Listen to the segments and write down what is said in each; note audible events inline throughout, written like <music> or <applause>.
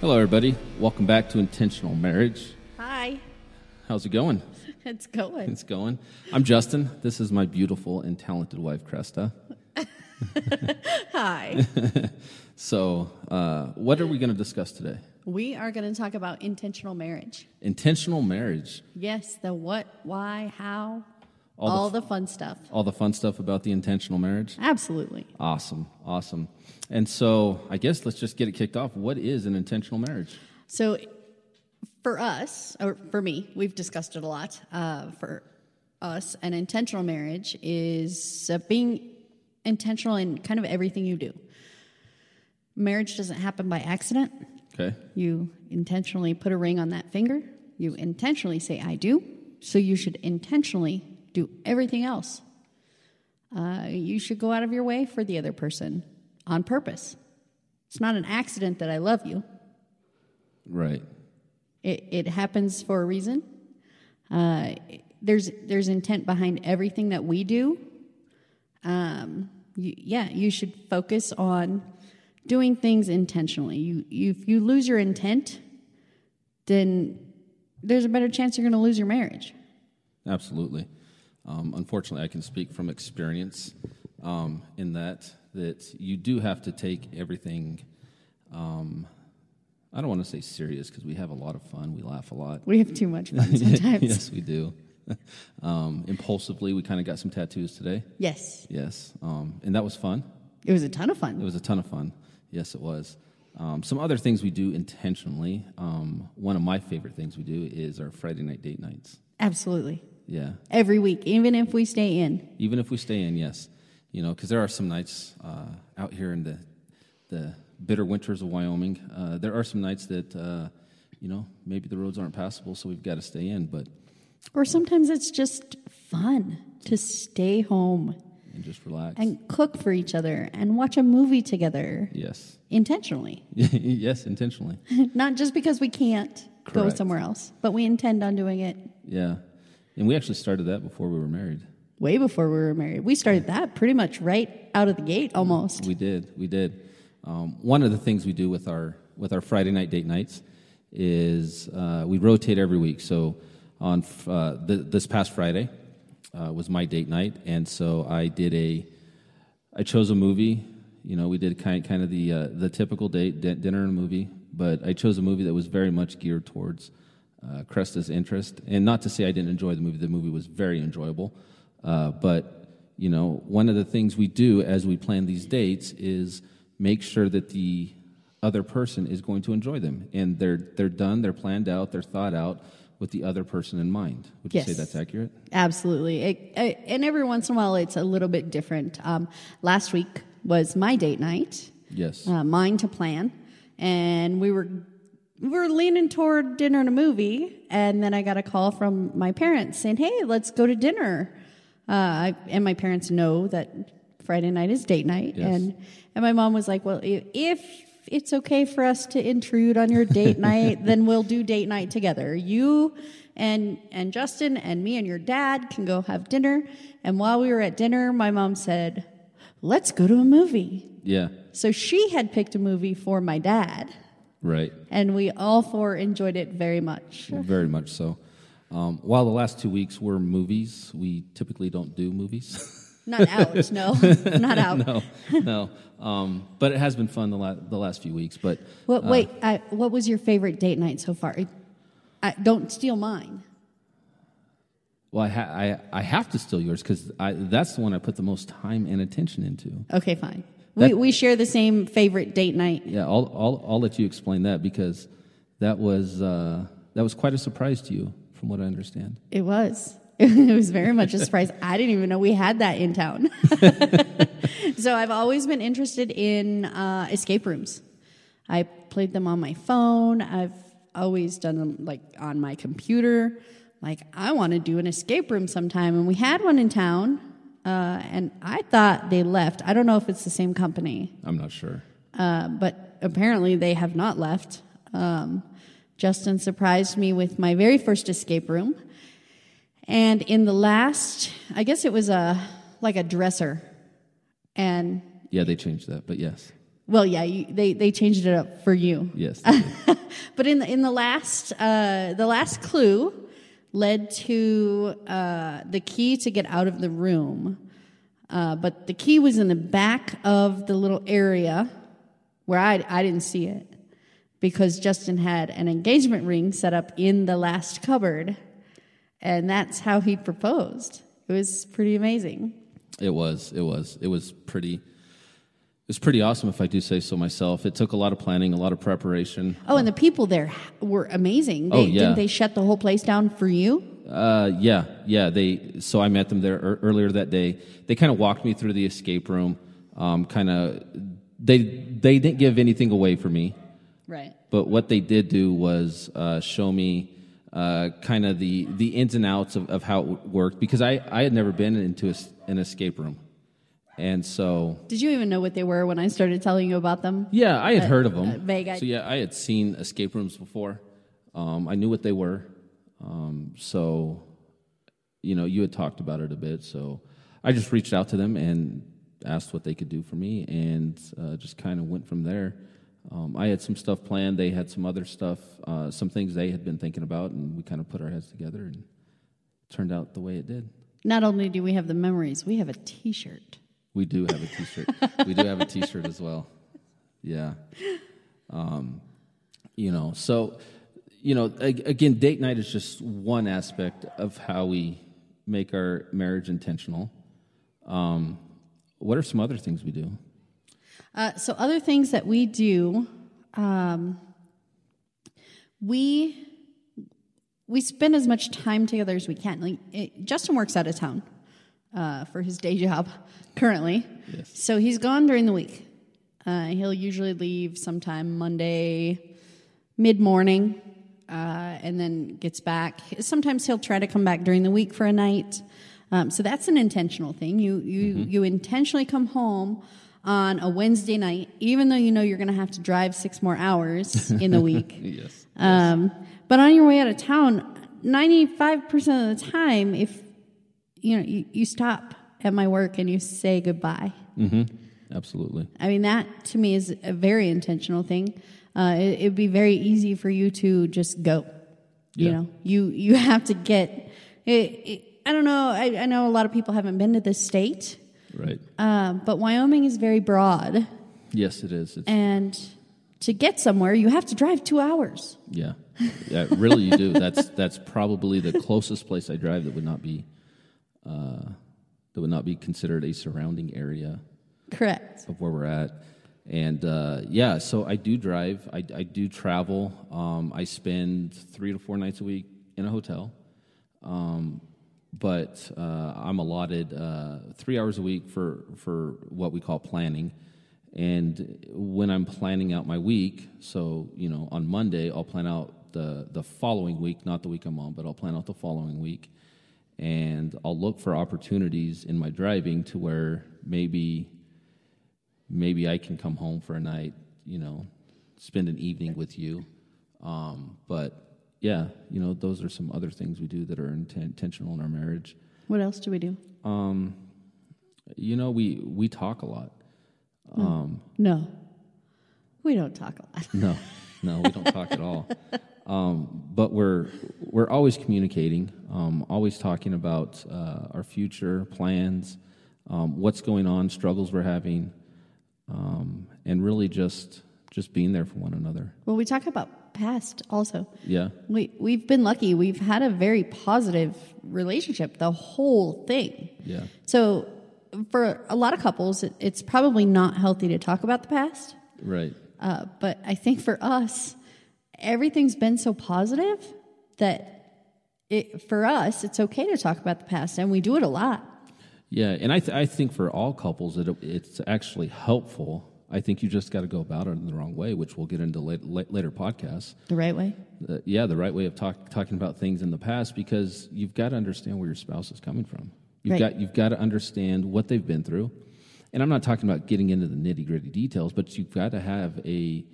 Hello, everybody. Welcome back to Intentional Marriage. Hi. How's it going? <laughs> It's going. It's going. I'm Justin. This is my beautiful and talented wife, Cresta. <laughs> Hi. <laughs> So, uh, what are we going to discuss today? we are going to talk about intentional marriage. Intentional marriage. Yes, the what, why, how, All all, the the, fun stuff. All the fun stuff about the intentional marriage. Absolutely. Awesome. Awesome. And so, I guess let's just get it kicked off. What is an intentional marriage? So, for us, or for me, we've discussed it a lot. Uh, for us, an intentional marriage is uh, being intentional in kind of everything you do. Marriage doesn't happen by accident. Okay. You intentionally put a ring on that finger. You intentionally say, I do. So you should intentionally do everything else. Uh, you should go out of your way for the other person on purpose. It's not an accident that I love you, Right. it, it happens for a reason. Uh, there's, there's intent behind everything that we do. Um, you, yeah, you should focus on doing things intentionally. You, you, if you lose your intent, then there's a better chance you're going to lose your marriage. Absolutely. Um, unfortunately, I can speak from experience um, in that that you do have to take everything. Um, I don't want to say serious because we have a lot of fun. We laugh a lot. We have too much fun <laughs> sometimes. yes, we do. <laughs> um, impulsively, we kind of got some tattoos today. Yes, Yes, um, and that was fun. it was a ton of fun. It was a ton of fun. Yes, it was. Um, some other things we do intentionally. Um, one of my favorite things we do is our Friday night date nights. Absolutely. Yeah, Every week, even if we stay in. even if we stay in, yes, you know, because there are some nights uh, out here in the the bitter winters of Wyoming. Uh, there are some nights that uh, you know maybe the roads aren't passable, so we've got to stay in, but Or sometimes it's just fun to stay home and just relax. and cook for each other and watch a movie together yes, intentionally. <laughs> yes, intentionally. <laughs> Not just because we can't go somewhere else, but we intend on doing it Yeah, and we actually started that before we were married. way before we were married. We started that pretty much right out of the gate almost. We did. We did. Um, one of the things we do with our with our Friday night date nights is uh, we rotate every week. So on f- uh, th- this past Friday uh, was my date night, and so I did a I chose a movie. You know, we did kind kind of the uh, the typical date di- dinner and a movie, but I chose a movie that was very much geared towards uh, Cresta's interest. And not to say I didn't enjoy the movie; the movie was very enjoyable. Uh, but you know, one of the things we do as we plan these dates is make sure that the other person is going to enjoy them, and they're they're done, they're planned out, they're thought out with the other person in mind. Would you say that's accurate? Absolutely. It, it- and every once in a while, it's a little bit different. Um, last week was my date night, Yes. uh, mine to plan, and we were we were leaning toward dinner and a movie, and then I got a call from my parents saying, "Hey, let's go to dinner." Uh, I, and my parents know that Friday night is date night, Yes. and and my mom was like, "Well, if it's okay for us to intrude on your date <laughs> night, then we'll do date night together. You and and Justin and me and your dad can go have dinner." And while we were at dinner, my mom said, "Let's go to a movie." yeah. So she had picked a movie for my dad, Right. and we all four enjoyed it very much. Very much so. Um, while the last two weeks were movies, we typically don't do movies. <laughs> Not out, no, <laughs> not out. no, no. Um, but it has been fun the, la- the last few weeks. But What, wait, I, what was your favorite date night so far? I, don't steal mine. well, I, ha- I, I have to steal yours because that's the one I put the most time and attention into. Okay, fine. We, That- we share the same favorite date night. Yeah, I'll, I'll, I'll let you explain that because that was uh, that was quite a surprise to you, from what I understand. It was. <laughs> It was very much a surprise. I didn't even know we had that in town. <laughs> so I've always been interested in uh, escape rooms. I played them on my phone. I've always done them like on my computer. Like I want to do an escape room sometime, and we had one in town. Uh, and I thought they left. I don't know if it's the same company, I'm not sure. uh, but apparently they have not left. Um, Justin surprised me with my very first escape room. And in the last, I guess it was a like a dresser. And Yeah, they changed that, but yes. Well, yeah, you, they they changed it up for you. Yes. <laughs> But in the in the last uh, the last clue led to uh, the key to get out of the room. Uh, but the key was in the back of the little area where I I didn't see it because Justin had an engagement ring set up in the last cupboard, and that's how he proposed. It was pretty amazing. It was. It was. It was pretty. It was pretty awesome, if I do say so myself. It took a lot of planning, a lot of preparation. Oh, and the people there were amazing. They, Oh, yeah. Didn't they shut the whole place down for you? Uh, yeah, yeah. They so I met them there ear- earlier that day. They kind of walked me through the escape room. Um, kind of they they didn't give anything away for me, Right. but what they did do was uh, show me uh, kind of the the ins and outs of, of how it worked because I I had never been into a an escape room, and so Did you even know what they were when I started telling you about them? Yeah, I had heard of them. uh, vague So yeah, I had seen escape rooms before. Um, I knew what they were. Um, so, you know, you had talked about it a bit. So I just reached out to them and asked what they could do for me, and uh, just kind of went from there. Um, I had some stuff planned. They had some other stuff, uh, some things they had been thinking about, and we kind of put our heads together, and turned out the way it did. Not only do we have the memories, we have a T-shirt. We do have a T-shirt. we do have a T-shirt as well. Yeah. Um, you know, so you know, ag- again, date night is just one aspect of how we make our marriage intentional. Um, what are some other things we do? Uh, so other things that we do, um, we we spend as much time together as we can. Like it, Justin works out of town uh, for his day job <laughs> currently, Yes. so he's gone during the week. Uh, he'll usually leave sometime Monday mid morning, uh, and then gets back. Sometimes he'll try to come back during the week for a night. Um, so that's an intentional thing. You you you intentionally come home on a Wednesday night, even though you know you're going to have to drive six more hours in the week. <laughs> Yes. Um, but on your way out of town, 95% of the time, if you know, you, you stop at my work and you say goodbye. Mm-hmm. Absolutely. I mean, that to me is a very intentional thing. Uh, it, it'd be very easy for you to just go. You Yeah. know, you you have to get. It, it, I don't know. I, I know a lot of people haven't been to this state, Right. uh, but Wyoming is very broad, Yes, it is. It's, and to get somewhere, you have to drive two hours. yeah. Yeah. Really, you do. That's that's probably the closest place I drive that would not be uh, that would not be considered a surrounding area. Correct. of where we're at. And uh, yeah, so I do drive. I, I do travel. Um, I spend three to four nights a week in a hotel. Um, but uh, I'm allotted uh, three hours a week for, for what we call planning. And when I'm planning out my week, so you know, on Monday I'll plan out the the following week, not the week I'm on, but I'll plan out the following week, and I'll look for opportunities in my driving to where maybe maybe I can come home for a night, you know, spend an evening with you. Um, but yeah, you know, those are some other things we do that are inten- intentional in our marriage. What else do we do? Um, you know, we we talk a lot. Um, No, we don't talk a lot. no, <laughs> no, we don't talk at all. Um, but we're we're always communicating, um, always talking about uh, our future plans, um, what's going on, struggles we're having, um, and really just just being there for one another. Well, we talk about past also. Yeah, We we've been lucky. We've had a very positive relationship the whole thing. yeah, So for a lot of couples, it, it's probably not healthy to talk about the past. right. Uh, but I think for us, everything's been so positive that it, for us, it's okay to talk about the past, and we do it a lot. Yeah, and I, th- I think for all couples, it, it's actually helpful. I think you just got to go about it in the wrong way, which we'll get into late, late, later podcasts. The right way. Uh, yeah, the right way of talk, talking about things in the past, because you've got to understand where your spouse is coming from. You've Right. got you've got to understand what they've been through, and I'm not talking about getting into the nitty gritty details, but you've got to have a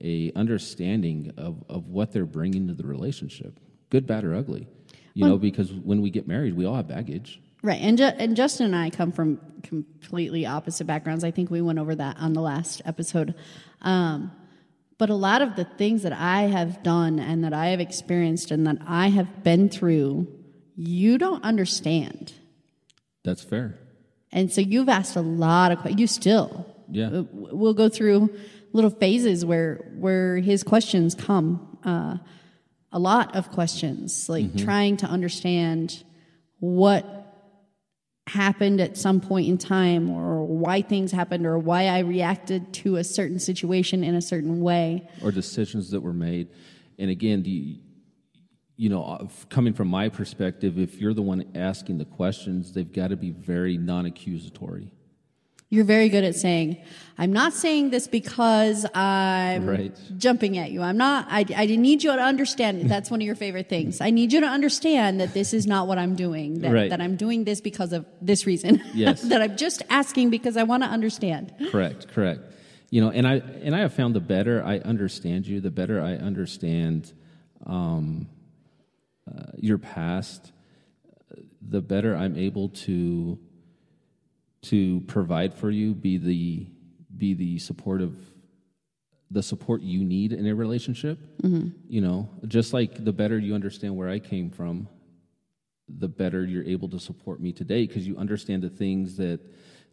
a understanding of, of what they're bringing to the relationship, good, bad, or ugly. You know, because when we get married, we all have baggage. Right. And, Ju- and Justin and I come from completely opposite backgrounds. I think we went over that on the last episode. Um, but a lot of the things that I have done and that I have experienced and that I have been through, you don't understand. That's fair. And so you've asked a lot of questions. You still. Yeah. Uh, We'll go through little phases where where his questions come. Uh, a lot of questions, like trying to understand what happened at some point in time or why things happened or why I reacted to a certain situation in a certain way. or decisions that were made. And again, do you, know, coming from my perspective, if you're the one asking the questions, they've got to be very non-accusatory. You're very good at saying, I'm not saying this because I'm Right. jumping at you. I'm not, I, I need you to understand. That's one of your favorite things. I need you to understand that this is not what I'm doing, that, Right. that I'm doing this because of this reason. <laughs> Yes. that I'm just asking because I want to understand. Correct, correct. You know, and I and I have found the better I understand you, the better I understand um, uh, your past, the better I'm able to to provide for you, be the be the supportive the support you need in a relationship. Mm-hmm. You know, just like the better you understand where I came from, the better you're able to support me today because you understand the things that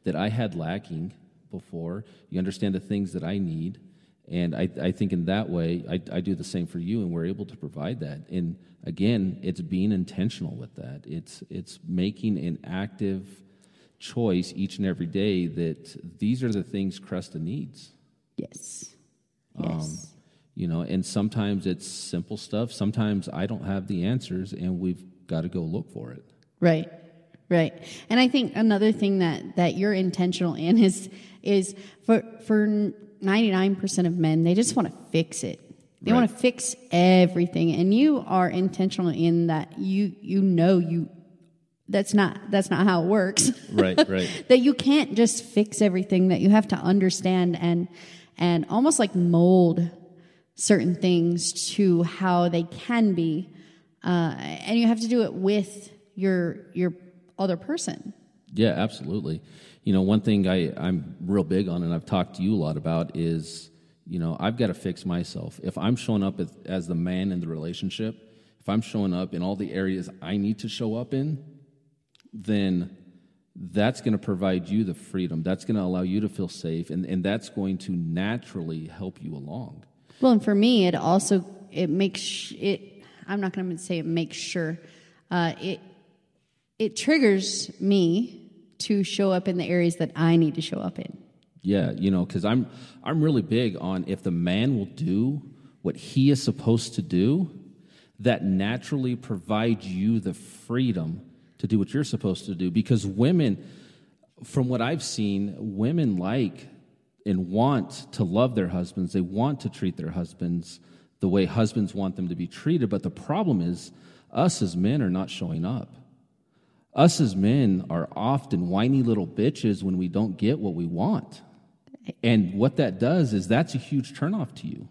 that I had lacking before. You understand the things that I need. And I, I think in that way, I, I do the same for you, and we're able to provide that. And again, it's being intentional with that. It's it's making an active choice each and every day that these are the things Cresta needs. Yes. Um, Yes. You know, and sometimes it's simple stuff. Sometimes I don't have the answers, and we've got to go look for it. Right. Right. And I think another thing that that you're intentional in is is for for 99% of men, they just want to fix it. They Right. want to fix everything and you are intentional in that you you know you that's not that's not how it works. <laughs> Right, right. <laughs> that you can't just fix everything that you have to understand and and almost like mold certain things to how they can be uh, and you have to do it with your your other person Yeah, absolutely. You know, one thing I, I'm real big on, and I've talked to you a lot about, is you know I've got to fix myself. If I'm showing up as, as the man in the relationship, if I'm showing up in all the areas I need to show up in, then that's going to provide you the freedom. That's going to allow you to feel safe, and, and that's going to naturally help you along. well and for me it also it makes it i'm not going to say it makes sure uh, it it triggers me to show up in the areas that i need to show up in Yeah, you know, because I'm I'm really big on if the man will do what he is supposed to do, that naturally provides you the freedom to do what you're supposed to do. Because women, from what I've seen, women like and want to love their husbands. They want to treat their husbands the way husbands want them to be treated. But the problem is, us as men are not showing up. Us as men are often whiny little bitches when we don't get what we want. And what that does is that's a huge turnoff to you.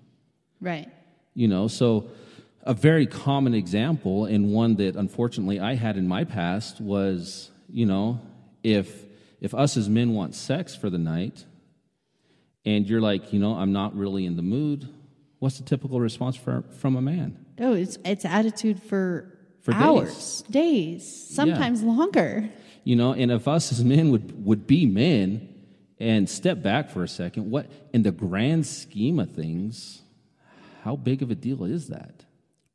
right You know, so a very common example and one that unfortunately I had in my past was, you know, if if us as men want sex for the night and you're like, you know, I'm not really in the mood, what's the typical response for, from a man? oh it's it's attitude for, For days. hours days sometimes longer You know, and if us as men would, would be men and step back for a second, what in the grand scheme of things, how big of a deal is that?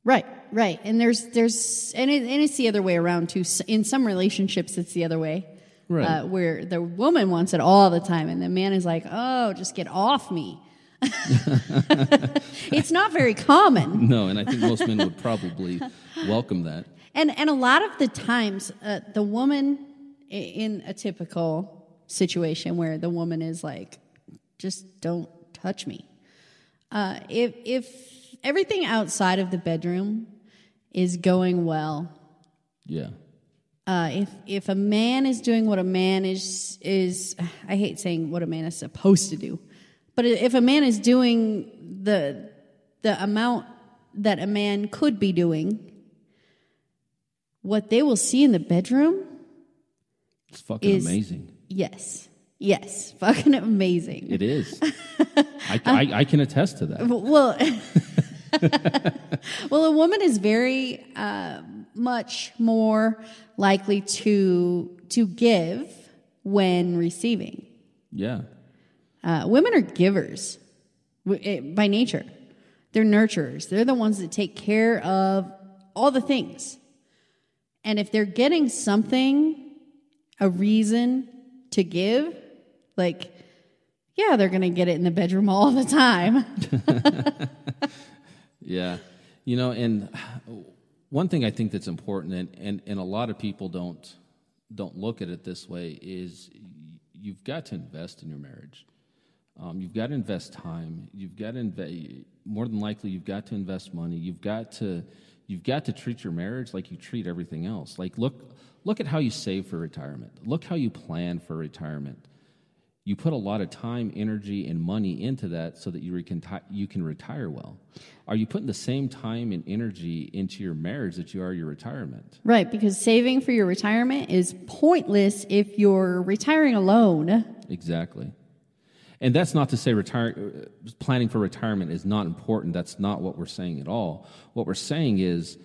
Right, right. And there's there's and it, and it's the other way around too. In some relationships, it's the other way, Right. Uh, where the woman wants it all the time, and the man is like, "Oh, just get off me." <laughs> it's not very common, <laughs> No, and I think most men would probably welcome that. and and a lot of the times, uh, the woman in a typical situation where the woman is like, "Just don't touch me." Uh, if if everything outside of the bedroom is going well, Yeah. uh, if if a man is doing what a man is is I hate saying what a man is supposed to do, but if a man is doing the the amount that a man could be doing, what they will see in the bedroom It's fucking Is- amazing. Yes. Yes. <laughs> Fucking amazing. It is. <laughs> I, I, I can attest to that. Well, <laughs> <laughs> well, a woman is very uh, much more likely to to give when receiving. Yeah. Uh, women are givers eh, by nature. They're nurturers. They're the ones that take care of all the things. And if they're getting something, a reason to give, like, yeah, they're going to get it in the bedroom all the time. <laughs> <laughs> Yeah. You know, and <sighs> one thing I think that's important, and, and, and a lot of people don't don't look at it this way, is you've got to invest in your marriage. Um, you've got to invest time. You've got to invest. More than likely, you've got to invest money. You've got to you've got to treat your marriage like you treat everything else. Like look look at how you save for retirement. Look how you plan for retirement you put a lot of time, energy, and money into that so that you, you can retire well. Are you putting the same time and energy into your marriage that you are your retirement? Right, because saving for your retirement is pointless if you're retiring alone. Exactly. And that's not to say retire, planning for retirement is not important. That's not what we're saying at all. What we're saying is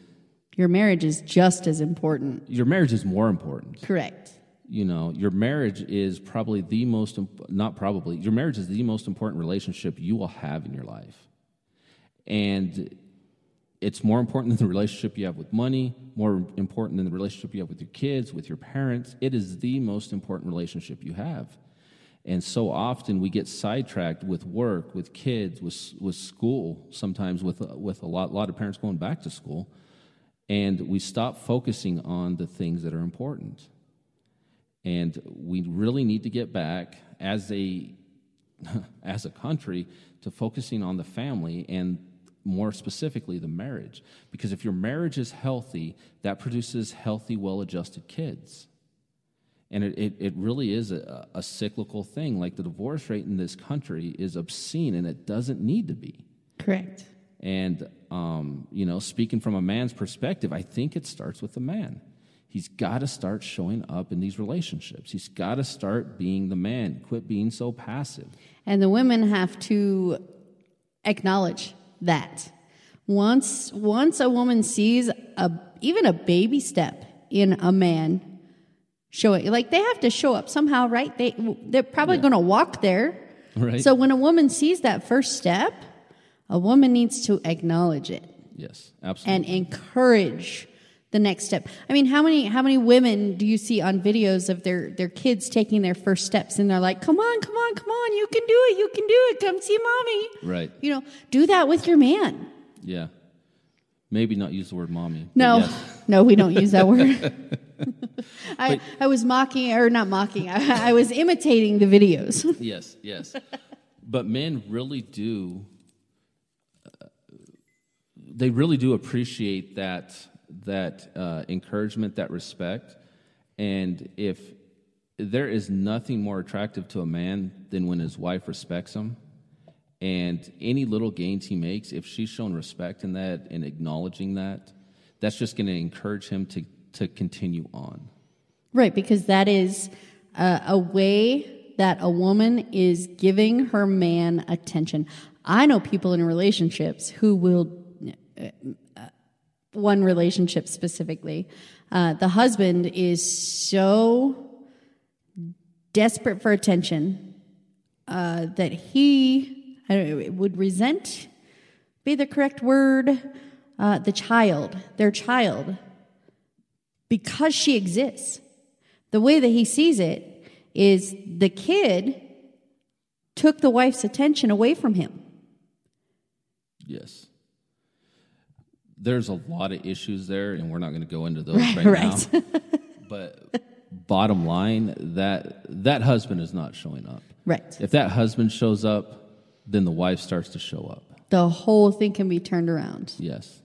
Your marriage is just as important. your marriage is more important. Correct. You know your marriage is probably the most imp- not probably your marriage is the most important relationship you will have in your life. And it's more important than the relationship you have with money more important than the relationship you have with your kids with your parents. It is the most important relationship you have. And so often we get sidetracked with work with kids with, with school sometimes with, with a lot, lot of parents going back to school. And we stop focusing on the things that are important and we really need to get back as a <laughs> as a country to focusing on the family and more specifically the marriage. Because if your marriage is healthy that produces healthy well-adjusted kids. And it, it, it really is a, a cyclical thing. Like the divorce rate in this country is obscene and it doesn't need to be. Correct. and um, you know speaking from a man's perspective i think it starts with the man He's got to start showing up in these relationships. He's got to start being the man. Quit being so passive. And the women have to acknowledge that. Once once a woman sees a even a baby step in a man showing like they have to show up somehow, right? They they're probably going to walk there. Right. So when a woman sees that first step, a woman needs to acknowledge it Yes, absolutely. and encourage the next step. I mean, how many how many women do you see on videos of their their kids taking their first steps and they're like, "Come on, come on, come on, you can do it. You can do it. Come see mommy." right. You know, do that with your man. Yeah. Maybe not use the word mommy. No, yes. <laughs> no, we don't use that word. <laughs> I, I was mocking, or not mocking, I, I was imitating the videos. <laughs> yes, yes. but men really do. uh, They really do appreciate that that uh, encouragement, that respect, and if there is nothing more attractive to a man than when his wife respects him, and any little gains he makes, if she's shown respect in that and acknowledging that, that's just going to encourage him to to continue on. Right, because that is uh, a way that a woman is giving her man attention. I know people in relationships who will, uh, one relationship specifically, uh, the husband is so desperate for attention uh, that he know, would resent, be the correct word, uh, the child, their child, because she exists. The way that he sees it is the kid took the wife's attention away from him. Yes. There's a lot of issues there, and we're not going to go into those Right, right, right. now. <laughs> but bottom line, that that husband is not showing up. Right. If that husband shows up, then the wife starts to show up. The whole thing can be turned around. Yes.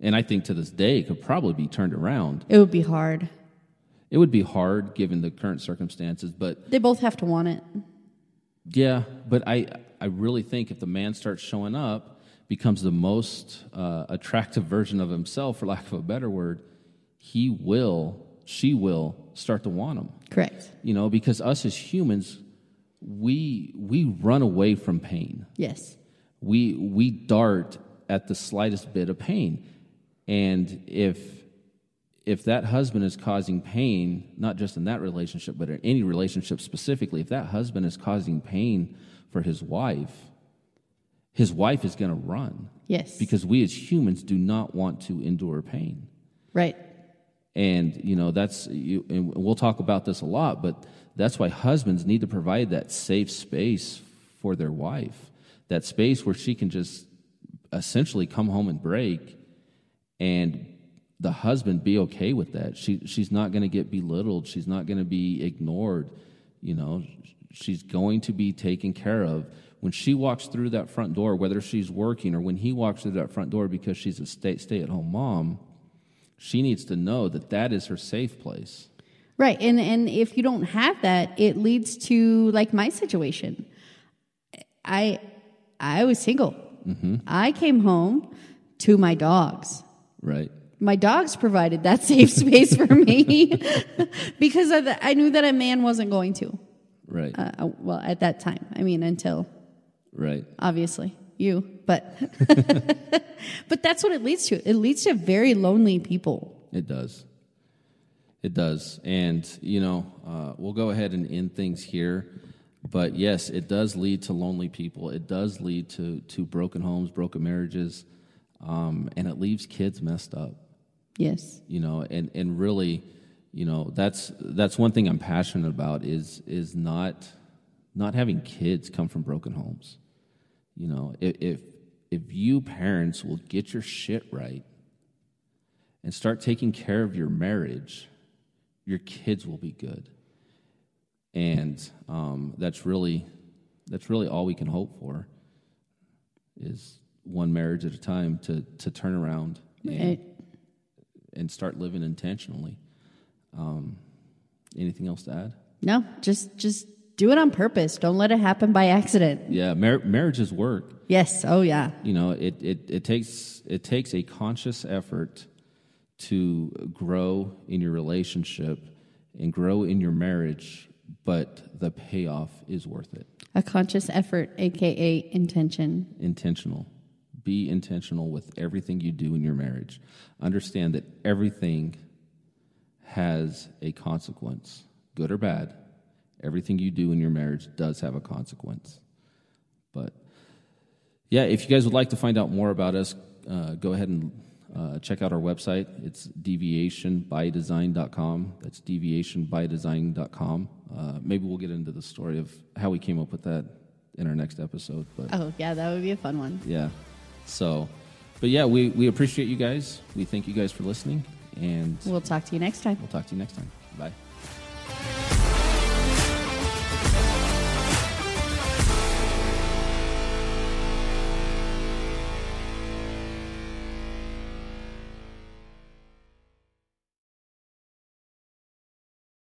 And I think to this day it could probably be turned around. It would be hard. It would be hard given the current circumstances, but They both have to want it. yeah, but I I really think if the man starts showing up, becomes the most uh, attractive version of himself, for lack of a better word, he will she will start to want him. Correct. You know, because us as humans, we we run away from pain. Yes. We we dart at the slightest bit of pain. And if if that husband is causing pain, not just in that relationship, but in any relationship specifically, if that husband is causing pain for his wife, his wife is going to run. Yes. Because we as humans do not want to endure pain. Right. And, you know, that's, you, and we'll talk about this a lot, but that's why husbands need to provide that safe space for their wife, that space where she can just essentially come home and break and the husband be okay with that. She, she's not going to get belittled. She's not going to be ignored. You know, she's going to be taken care of. When she walks through that front door, whether she's working or when he walks through that front door because she's a stay, stay at home mom, she needs to know that that is her safe place. Right. And and if you don't have that, it leads to like my situation. I I was single. I came home to my dogs. Right. My dogs provided that <laughs> safe space for me <laughs> because I, I knew that a man wasn't going to. Right. Uh, uh, well, at that time, I mean, until right. obviously you, but <laughs> but that's what it leads to. It leads to very lonely people. It does. It does. And, you know, uh, we'll go ahead and end things here. But yes, it does lead to lonely people. It does lead to, to broken homes, broken marriages, um, and it leaves kids messed up. Yes. You know, and, and really, you know, that's that's one thing I'm passionate about is is not not having kids come from broken homes. You know, if if, if you parents will get your shit right and start taking care of your marriage, your kids will be good. And um, that's really that's really all we can hope for is one marriage at a time to to turn around and, Right. and start living intentionally. Um, anything else to add? No, just just do it on purpose. Don't let it happen by accident. Yeah, mar- marriages work. Yes. Oh yeah. You know, it, it, it takes it takes a conscious effort to grow in your relationship and grow in your marriage, but the payoff is worth it. A conscious effort, aka intention. Intentional. Be intentional with everything you do in your marriage. Understand that everything has a consequence, good or bad. Everything you do in your marriage does have a consequence. But yeah, if you guys would like to find out more about us, uh, go ahead and uh, check out our website. It's deviationbydesign.com. That's deviationbydesign.com. Uh, maybe we'll get into the story of how we came up with that in our next episode. But Oh yeah, that would be a fun one. yeah. So, but yeah, we, we appreciate you guys. We thank you guys for listening, and We'll talk to you next time. we'll talk to you next time. Bye.